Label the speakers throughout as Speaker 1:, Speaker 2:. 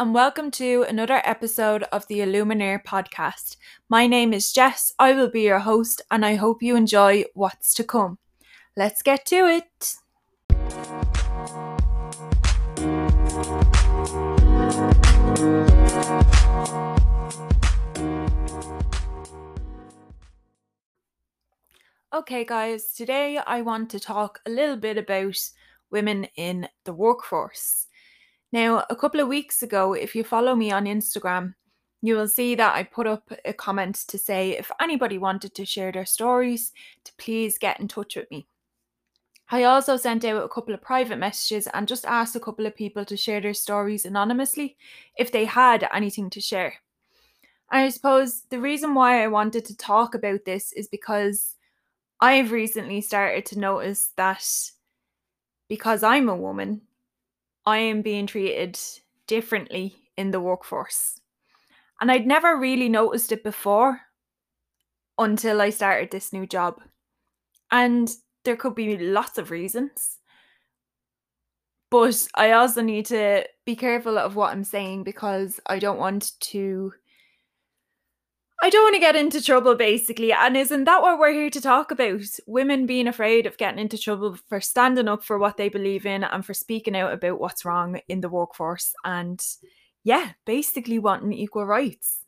Speaker 1: and welcome to another episode of the Illuminare podcast. My name is Jess, I will be your host, and I hope you enjoy what's to come. Let's get to it. Okay, guys, today I want to talk a little bit about women in the workforce. Now, a couple of weeks ago, if you follow me on Instagram, you will see that I put up a comment to say if anybody wanted to share their stories, to please get in touch with me. I also sent out a couple of private messages and just asked a couple of people to share their stories anonymously if they had anything to share. I suppose the reason why I wanted to talk about this is because I've recently started to notice that because I'm a woman, I am being treated differently in the workforce. And I'd never really noticed it before until I started this new job. And there could be lots of reasons. But I also need to be careful of what I'm saying because I don't want to I don't want to get into trouble, basically. And isn't that what we're here to talk about? Women being afraid of getting into trouble for standing up for what they believe in and for speaking out about what's wrong in the workforce. And yeah, basically wanting equal rights.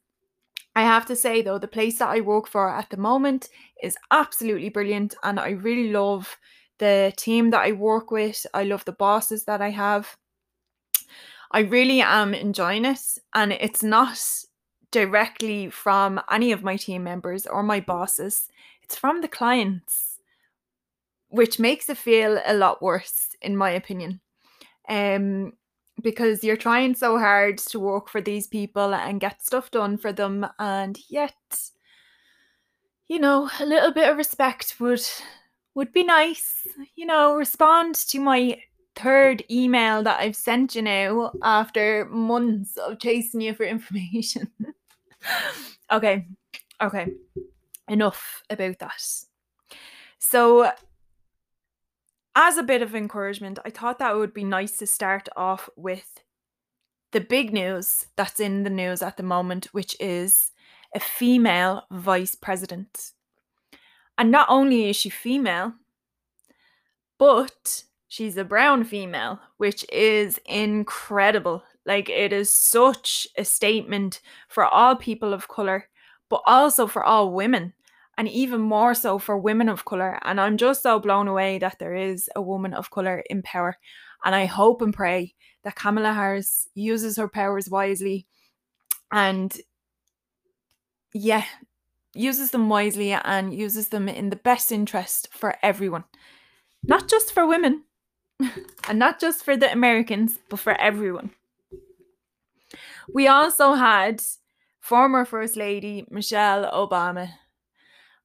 Speaker 1: I have to say, though, the place that I work for at the moment is absolutely brilliant. And I really love the team that I work with. I love the bosses that I have. I really am enjoying it. And it's not directly from any of my team members or my bosses, it's from the clients, which makes it feel a lot worse, in my opinion. Um, because you're trying so hard to work for these people and get stuff done for them, and yet, you know, a little bit of respect would would be nice. You know, respond to my third email that I've sent you now after months of chasing you for information. okay, okay, enough about that. So, as a bit of encouragement, I thought that it would be nice to start off with the big news that's in the news at the moment, which is a female vice president. And not only is she female, but she's a brown female, which is incredible. Like it is such a statement for all people of color, but also for all women, and even more so for women of color. And I'm just so blown away that there is a woman of color in power. And I hope and pray that Kamala Harris uses her powers wisely and, yeah, uses them wisely and uses them in the best interest for everyone, not just for women and not just for the Americans, but for everyone. We also had former First Lady Michelle Obama.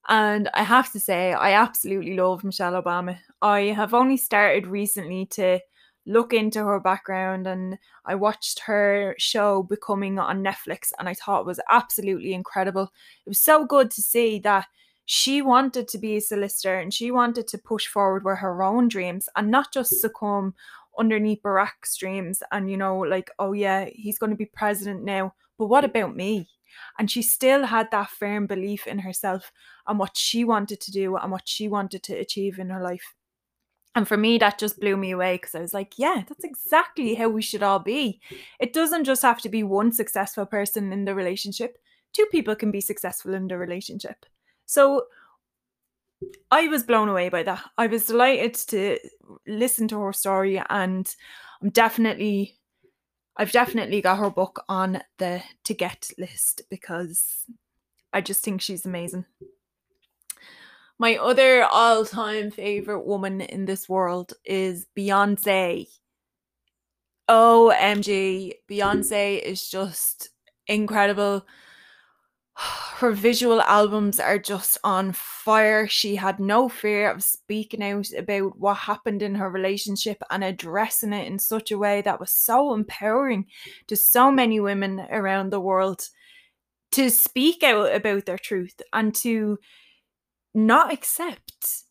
Speaker 1: And I have to say, I absolutely love Michelle Obama. I have only started recently to look into her background and I watched her show Becoming on Netflix and I thought it was absolutely incredible. It was so good to see that she wanted to be a solicitor and she wanted to push forward with her own dreams and not just succumb underneath Barack's dreams and, you know, like, oh yeah, he's going to be president now. But what about me? And she still had that firm belief in herself and what she wanted to do and what she wanted to achieve in her life. And for me, that just blew me away because I was like, yeah, that's exactly how we should all be. It doesn't just have to be one successful person in the relationship, two people can be successful in the relationship. So I was blown away by that. I was delighted to listen to her story, and I'm definitely, I've definitely got her book on the to get list because I just think she's amazing. My other all time favorite woman in this world is Beyonce. OMG, Beyonce is just incredible her visual albums are just on fire. She had no fear of speaking out about what happened in her relationship and addressing it in such a way that was so empowering to so many women around the world to speak out about their truth and to not accept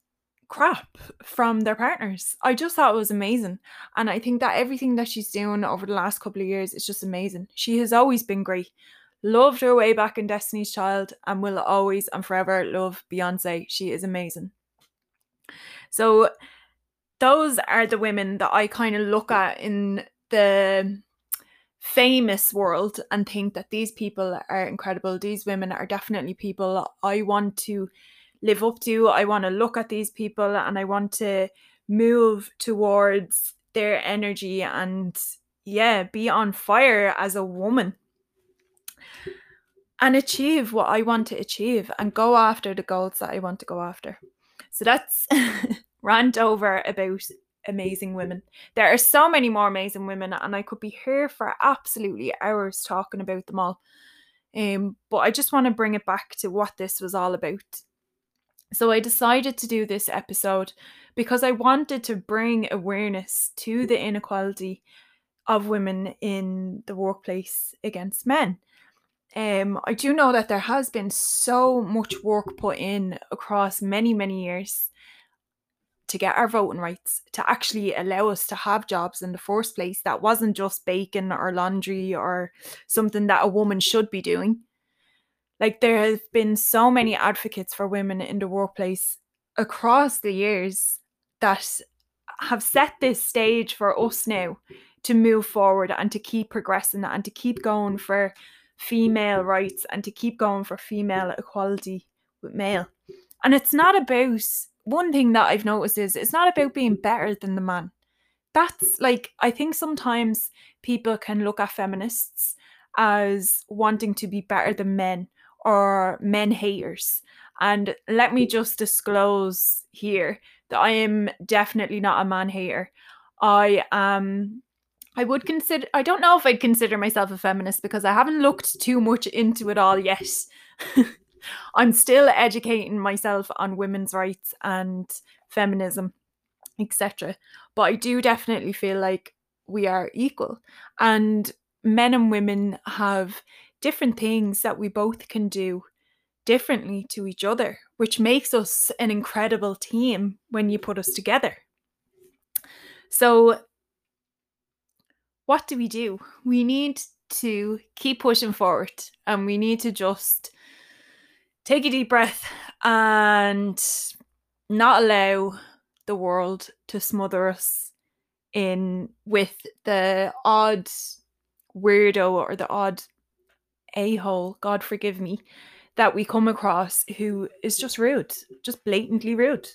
Speaker 1: crap from their partners. I just thought it was amazing. And I think that everything that she's doing over the last couple of years is just amazing. She has always been great. Loved her way back in Destiny's Child and will always and forever love Beyonce. She is amazing. So those are the women that I kind of look at in the famous world and think that these people are incredible. These women are definitely people I want to live up to. I want to look at these people and I want to move towards their energy and yeah, be on fire as a woman and achieve what I want to achieve and go after the goals that I want to go after. So that's rant over about amazing women. There are so many more amazing women, and I could be here for absolutely hours talking about them all. Um, but I just want to bring it back to what this was all about. So I decided to do this episode because I wanted to bring awareness to the inequality of women in the workplace against men. Um, I do know that there has been so much work put in across many, many years to get our voting rights, to actually allow us to have jobs in the first place that wasn't just baking or laundry or something that a woman should be doing. Like, there have been so many advocates for women in the workplace across the years that have set this stage for us now to move forward and to keep progressing and to keep going for female rights and to keep going for female equality with male. And it's not about one thing that I've noticed is it's not about being better than the man. That's like, I think sometimes people can look at feminists as wanting to be better than men or men haters. And let me just disclose here that I am definitely not a man hater. I am I would consider, I don't know if I'd consider myself a feminist because I haven't looked too much into it all yet. I'm still educating myself on women's rights and feminism, etc. But I do definitely feel like we are equal. And men and women have different things that we both can do differently to each other, which makes us an incredible team when you put us together. So what do we do? We need to keep pushing forward and we need to just take a deep breath and not allow the world to smother us in with the odd weirdo or the odd a-hole, God forgive me, that we come across who is just rude, just blatantly rude.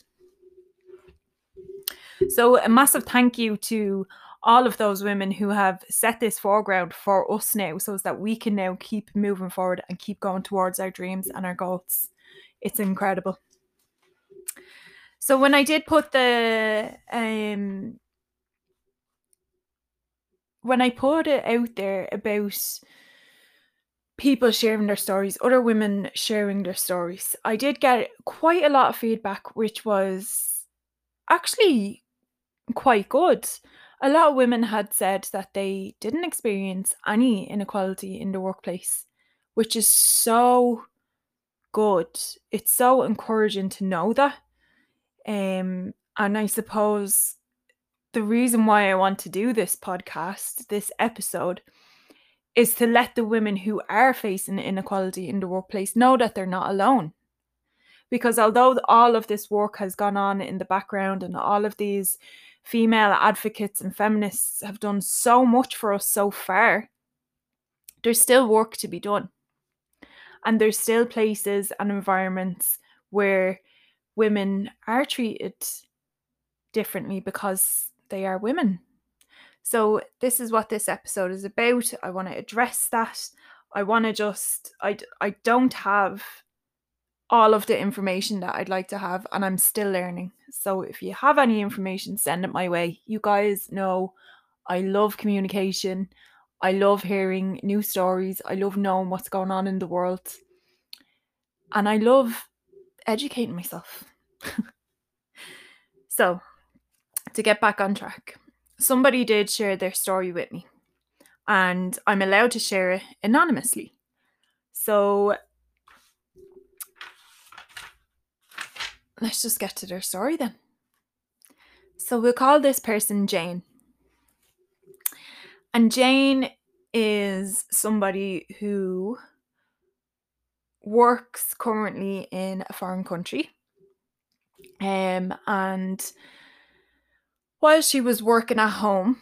Speaker 1: So a massive thank you to all of those women who have set this foreground for us now so that we can now keep moving forward and keep going towards our dreams and our goals. It's incredible. So when I did put the um when I put it out there about people sharing their stories, other women sharing their stories, I did get quite a lot of feedback which was actually quite good a lot of women had said that they didn't experience any inequality in the workplace, which is so good. It's so encouraging to know that. Um, and I suppose the reason why I want to do this podcast, this episode, is to let the women who are facing inequality in the workplace know that they're not alone. Because although all of this work has gone on in the background and all of these female advocates and feminists have done so much for us so far, there's still work to be done. And there's still places and environments where women are treated differently because they are women. So, this is what this episode is about. I want to address that. I want to just, I, I don't have all of the information that I'd like to have, and I'm still learning. So if you have any information, send it my way. You guys know I love communication. I love hearing new stories. I love knowing what's going on in the world. And I love educating myself. so, to get back on track, somebody did share their story with me, and I'm allowed to share it anonymously. So, let's just get to their story then. So we'll call this person Jane. And Jane is somebody who works currently in a foreign country. Um, and while she was working at home,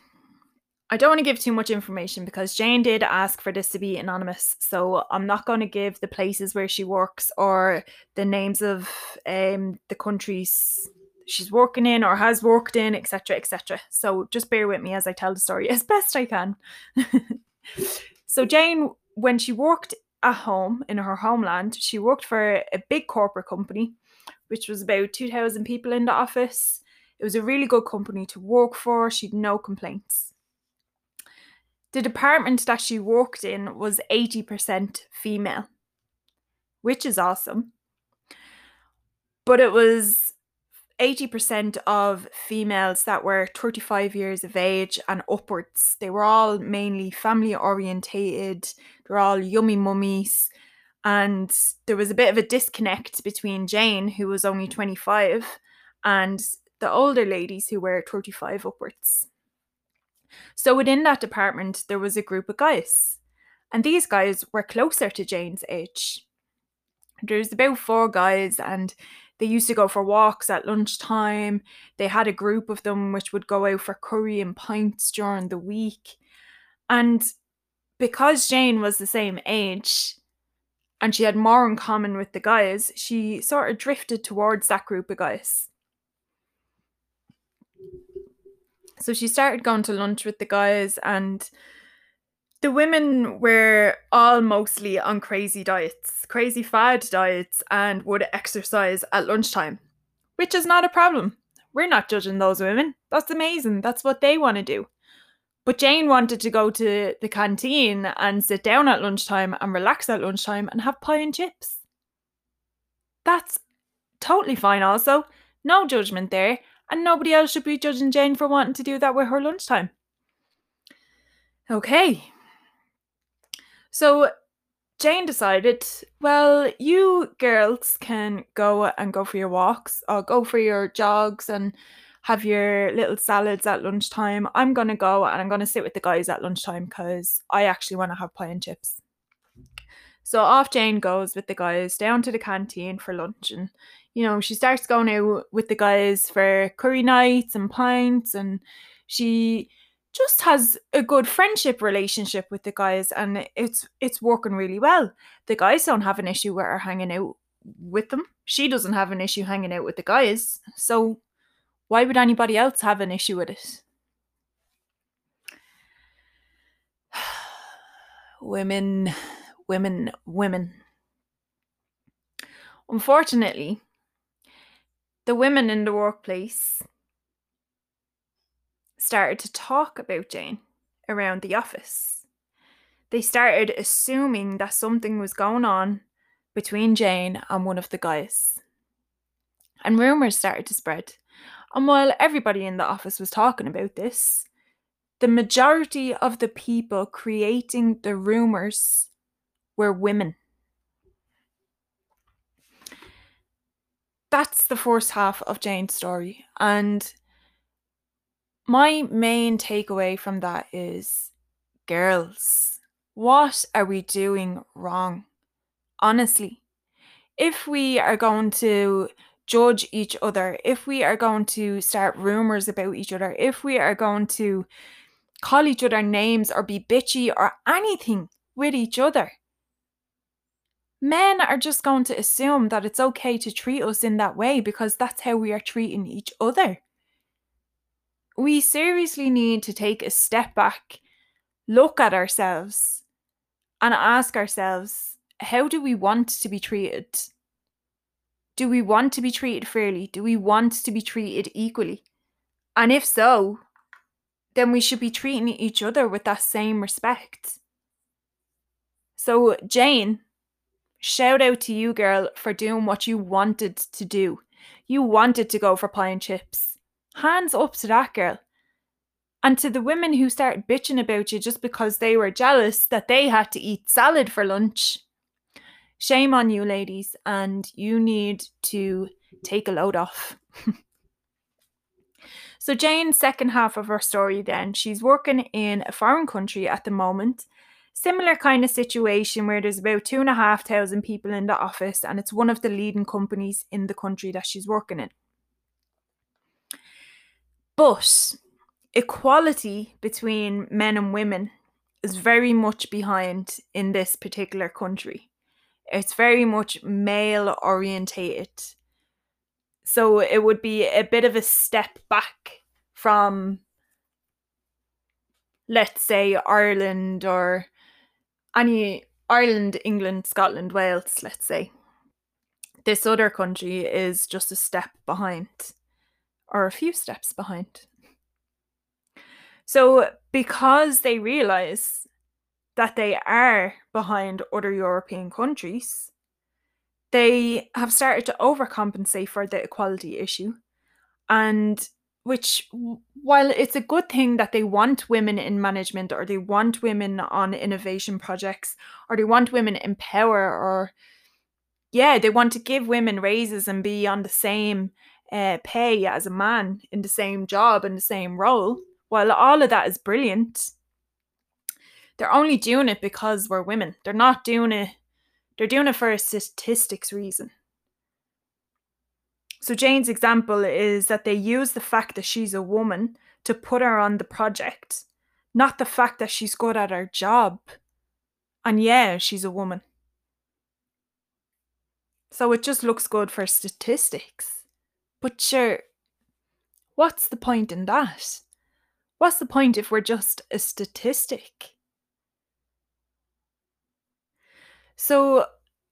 Speaker 1: I don't want to give too much information because Jane did ask for this to be anonymous. So I'm not going to give the places where she works or the names of um, the countries she's working in or has worked in, etc., etc. So just bear with me as I tell the story as best I can. so Jane, when she worked at home in her homeland, she worked for a big corporate company, which was about 2,000 people in the office. It was a really good company to work for. She'd no complaints. The department that she worked in was 80% female, which is awesome. But it was 80% of females that were 35 years of age and upwards. They were all mainly family orientated, they're all yummy mummies. And there was a bit of a disconnect between Jane, who was only 25, and the older ladies who were 35 upwards. So within that department, there was a group of guys, and these guys were closer to Jane's age. There's about four guys, and they used to go for walks at lunchtime. They had a group of them which would go out for curry and pints during the week. And because Jane was the same age and she had more in common with the guys, she sort of drifted towards that group of guys. So she started going to lunch with the guys and the women were all mostly on crazy diets, crazy fad diets, and would exercise at lunchtime, which is not a problem. We're not judging those women. That's amazing. That's what they want to do. But Jane wanted to go to the canteen and sit down at lunchtime and relax at lunchtime and have pie and chips. That's totally fine, also. No judgment there. And nobody else should be judging Jane for wanting to do that with her lunchtime. Okay, so Jane decided, well, you girls can go and go for your walks or go for your jogs and have your little salads at lunchtime. I'm going to go and I'm going to sit with the guys at lunchtime because I actually want to have pie and chips. So off Jane goes with the guys down to the canteen for lunch and you know, she starts going out with the guys for curry nights and pints and she just has a good friendship relationship with the guys and it's it's working really well. The guys don't have an issue with her hanging out with them. She doesn't have an issue hanging out with the guys. So why would anybody else have an issue with it? women, women, women. Unfortunately, the women in the workplace started to talk about Jane around the office. They started assuming that something was going on between Jane and one of the guys. And rumours started to spread. And while everybody in the office was talking about this, the majority of the people creating the rumours were women. That's the first half of Jane's story. And my main takeaway from that is girls, what are we doing wrong? Honestly, if we are going to judge each other, if we are going to start rumors about each other, if we are going to call each other names or be bitchy or anything with each other, men are just going to assume that it's okay to treat us in that way because that's how we are treating each other we seriously need to take a step back, look at ourselves, and ask ourselves how do we want to be treated? Do we want to be treated fairly? Do we want to be treated equally? And if so, then we should be treating each other with that same respect. So, Jane, shout out to you, girl, for doing what you wanted to do. You wanted to go for pie and chips. Hands up to that girl. And to the women who started bitching about you just because they were jealous that they had to eat salad for lunch. Shame on you, ladies, and you need to take a load off. so, Jane's second half of her story then, she's working in a foreign country at the moment. Similar kind of situation where there's about two and a half thousand people in the office, and it's one of the leading companies in the country that she's working in. But equality between men and women is very much behind in this particular country. It's very much male orientated. So it would be a bit of a step back from, let's say, Ireland or any Ireland, England, Scotland, Wales, let's say. This other country is just a step behind, or a few steps behind. So, because they realize that they are behind other European countries, they have started to overcompensate for the equality issue. And which, while it's a good thing that they want women in management or they want women on innovation projects or they want women in power or, yeah, they want to give women raises and be on the same uh, pay as a man in the same job and the same role while all of that is brilliant, they're only doing it because we're women. They're not doing it, they're doing it for a statistics reason. So, Jane's example is that they use the fact that she's a woman to put her on the project, not the fact that she's good at her job. And yeah, she's a woman. So it just looks good for statistics. But sure, what's the point in that? What's the point if we're just a statistic? So,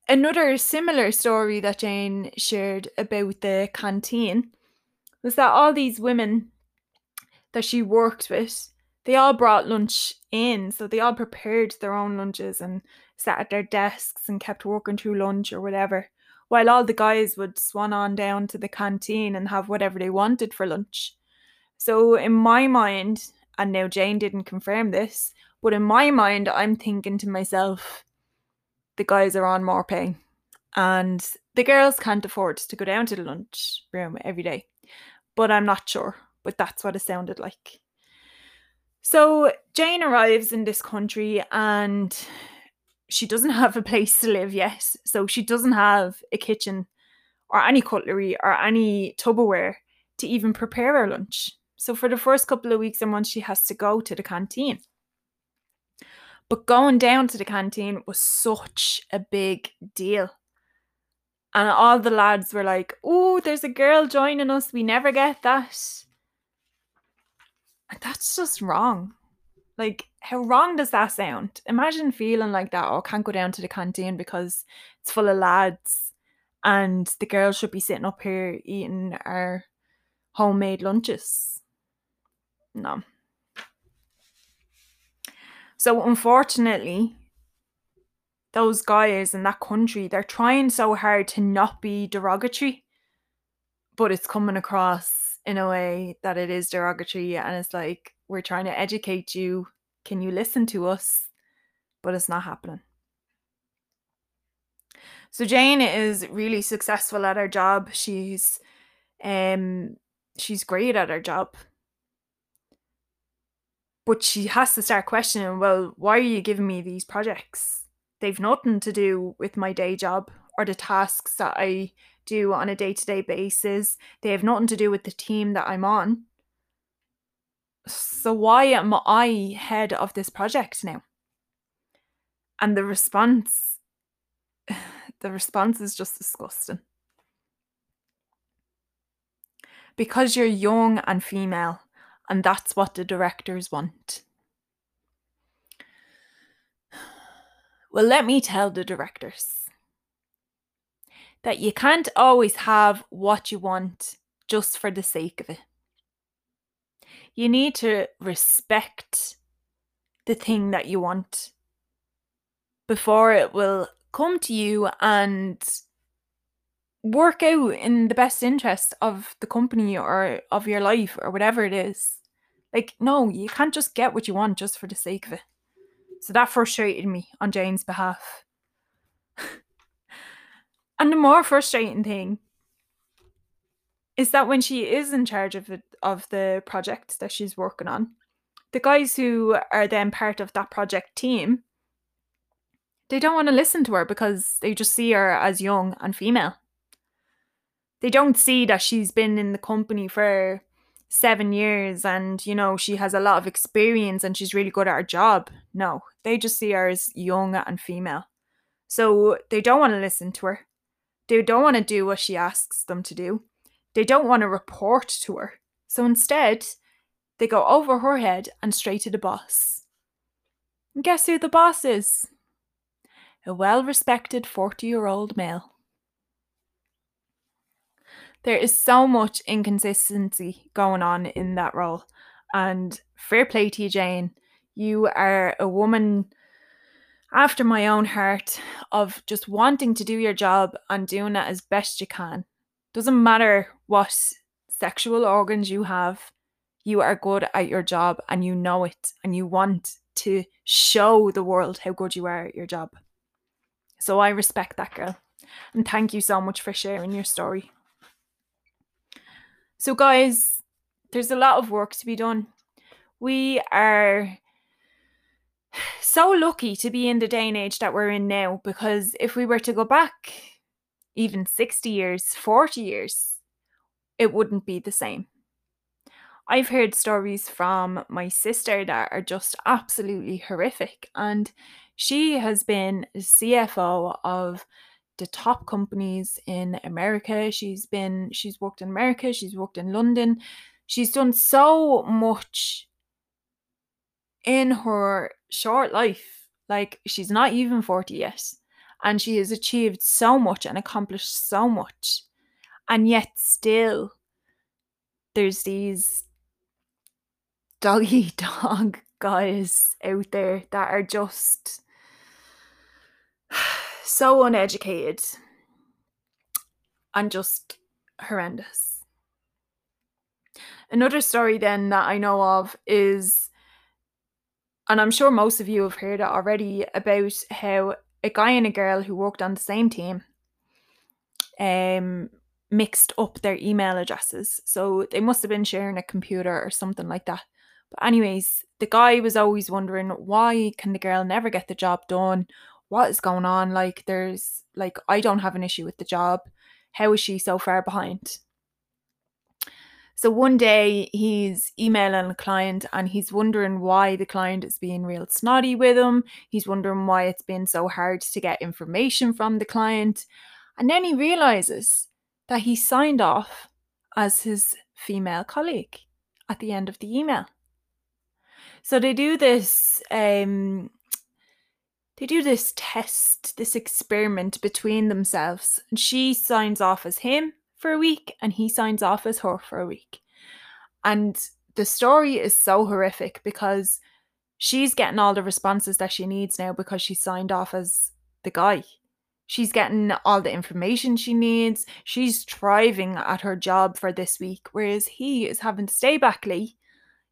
Speaker 1: another similar story that Jane shared about the canteen was that all these women that she worked with, they all brought lunch in. So, they all prepared their own lunches and sat at their desks and kept working through lunch or whatever, while all the guys would swan on down to the canteen and have whatever they wanted for lunch. So, in my mind, and now Jane didn't confirm this, but in my mind, I'm thinking to myself, the guys are on more pay, and the girls can't afford to go down to the lunch room every day. But I'm not sure, but that's what it sounded like. So Jane arrives in this country and she doesn't have a place to live yet. So she doesn't have a kitchen or any cutlery or any Tupperware to even prepare her lunch. So for the first couple of weeks and months, she has to go to the canteen. But going down to the canteen was such a big deal. And all the lads were like, oh, there's a girl joining us. We never get that. And that's just wrong. Like, how wrong does that sound? Imagine feeling like that. Oh, I can't go down to the canteen because it's full of lads and the girls should be sitting up here eating our homemade lunches. No. So unfortunately, those guys in that country, they're trying so hard to not be derogatory, but it's coming across in a way that it is derogatory and it's like we're trying to educate you. Can you listen to us? But it's not happening. So Jane is really successful at her job. She's um she's great at her job. But she has to start questioning, well, why are you giving me these projects? They've nothing to do with my day job or the tasks that I do on a day to day basis. They have nothing to do with the team that I'm on. So why am I head of this project now? And the response the response is just disgusting. Because you're young and female, and that's what the directors want. Well, let me tell the directors that you can't always have what you want just for the sake of it. You need to respect the thing that you want before it will come to you and work out in the best interest of the company or of your life or whatever it is. Like, no, you can't just get what you want just for the sake of it. So that frustrated me on Jane's behalf. and the more frustrating thing is that when she is in charge of it, of the project that she's working on, the guys who are then part of that project team, they don't want to listen to her because they just see her as young and female. They don't see that she's been in the company for seven years and you know she has a lot of experience and she's really good at her job. No, they just see her as young and female. So they don't want to listen to her. They don't want to do what she asks them to do. They don't want to report to her. So instead, they go over her head and straight to the boss. And guess who the boss is? A well respected 40 year old male. There is so much inconsistency going on in that role. And fair play to you, Jane. You are a woman after my own heart of just wanting to do your job and doing it as best you can. Doesn't matter what sexual organs you have, you are good at your job and you know it and you want to show the world how good you are at your job. So I respect that girl. And thank you so much for sharing your story. So, guys, there's a lot of work to be done. We are so lucky to be in the day and age that we're in now because if we were to go back even 60 years, 40 years, it wouldn't be the same. I've heard stories from my sister that are just absolutely horrific, and she has been CFO of the top companies in America. She's been she's worked in America, she's worked in London. She's done so much in her short life. Like she's not even 40 yet. And she has achieved so much and accomplished so much. And yet still there's these doggy dog guys out there that are just so uneducated and just horrendous. Another story, then, that I know of is, and I'm sure most of you have heard it already, about how a guy and a girl who worked on the same team um, mixed up their email addresses. So they must have been sharing a computer or something like that. But anyways, the guy was always wondering why can the girl never get the job done? What is going on? Like there's like I don't have an issue with the job. How is she so far behind? So one day he's emailing a client and he's wondering why the client is being real snotty with him. He's wondering why it's been so hard to get information from the client. And then he realizes that he signed off as his female colleague at the end of the email. So they do this um they do this test, this experiment between themselves. And she signs off as him for a week and he signs off as her for a week. And the story is so horrific because she's getting all the responses that she needs now because she signed off as the guy. She's getting all the information she needs. She's thriving at her job for this week, whereas he is having to stay back late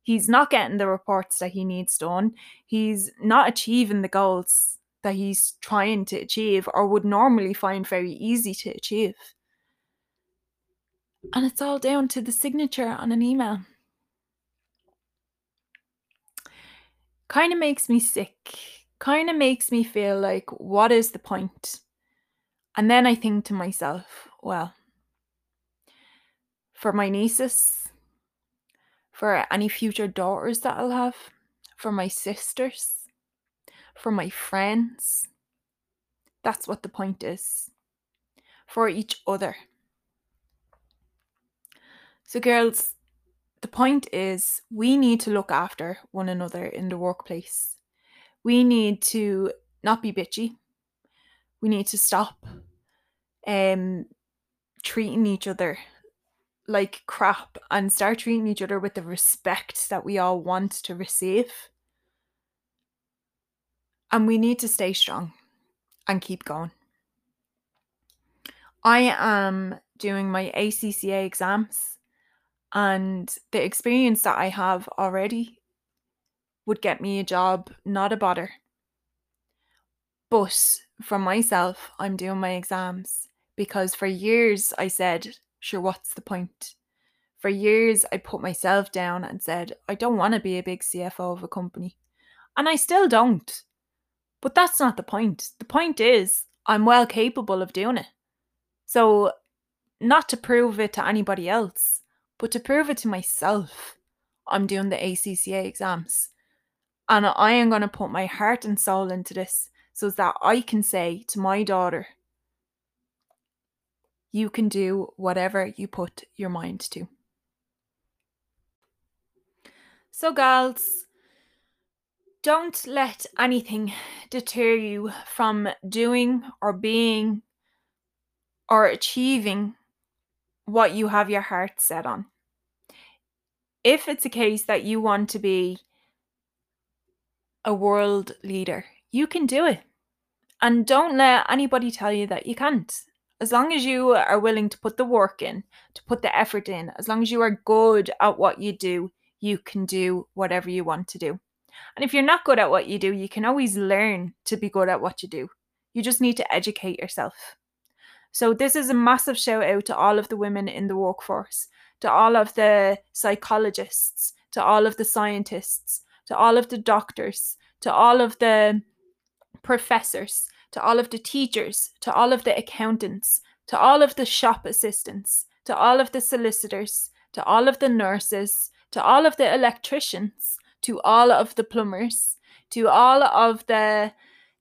Speaker 1: he's not getting the reports that he needs done. He's not achieving the goals that he's trying to achieve or would normally find very easy to achieve. And it's all down to the signature on an email. Kind of makes me sick. Kind of makes me feel like, what is the point? And then I think to myself, well, for my nieces, for any future daughters that I'll have, for my sisters, for my friends. That's what the point is. For each other. So, girls, the point is we need to look after one another in the workplace. We need to not be bitchy. We need to stop um, treating each other like crap and start treating each other with the respect that we all want to receive. And we need to stay strong and keep going. I am doing my ACCA exams, and the experience that I have already would get me a job, not a bother. But for myself, I'm doing my exams because for years I said sure, what's the point? For years, I put myself down and said, I don't want to be a big CFO of a company. And I still don't. But that's not the point. The point is, I'm well capable of doing it. So, not to prove it to anybody else, but to prove it to myself, I'm doing the ACCA exams. And I am going to put my heart and soul into this so that I can say to my daughter, you can do whatever you put your mind to. So, gals, don't let anything deter you from doing or being or achieving what you have your heart set on. If it's a case that you want to be a world leader, you can do it. And don't let anybody tell you that you can't. As long as you are willing to put the work in, to put the effort in, as long as you are good at what you do, you can do whatever you want to do. And if you're not good at what you do, you can always learn to be good at what you do. You just need to educate yourself. So, this is a massive shout out to all of the women in the workforce, to all of the psychologists, to all of the scientists, to all of the doctors, to all of the professors, to all of the teachers, to all of the accountants, to all of the shop assistants, to all of the solicitors, to all of the nurses, to all of the electricians, to all of the plumbers, to all of the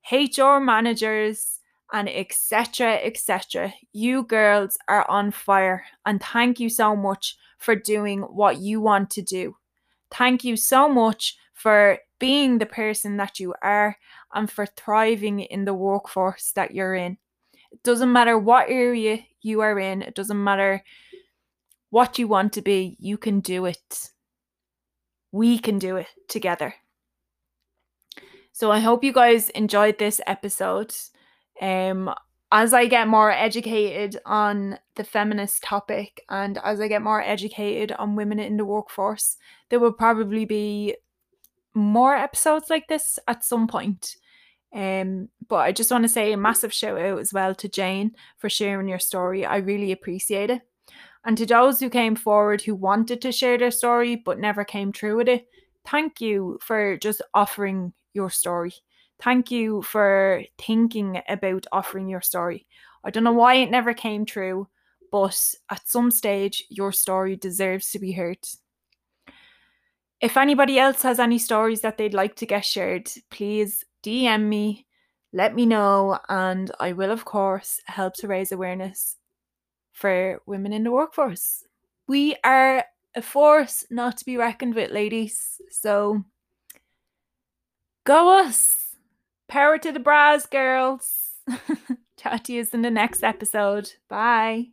Speaker 1: HR managers, and etc. etc. You girls are on fire, and thank you so much for doing what you want to do. Thank you so much for being the person that you are and for thriving in the workforce that you're in. It doesn't matter what area you are in, it doesn't matter what you want to be, you can do it. We can do it together. So I hope you guys enjoyed this episode. Um, as I get more educated on the feminist topic and as I get more educated on women in the workforce, there will probably be more episodes like this at some point. Um, but I just want to say a massive shout out as well to Jane for sharing your story. I really appreciate it. And to those who came forward who wanted to share their story but never came through with it, thank you for just offering your story. Thank you for thinking about offering your story. I don't know why it never came true, but at some stage, your story deserves to be heard. If anybody else has any stories that they'd like to get shared, please DM me, let me know, and I will, of course, help to raise awareness for women in the workforce. We are a force not to be reckoned with, ladies. So go us! Power to the bras, girls. Chat to you in the next episode. Bye.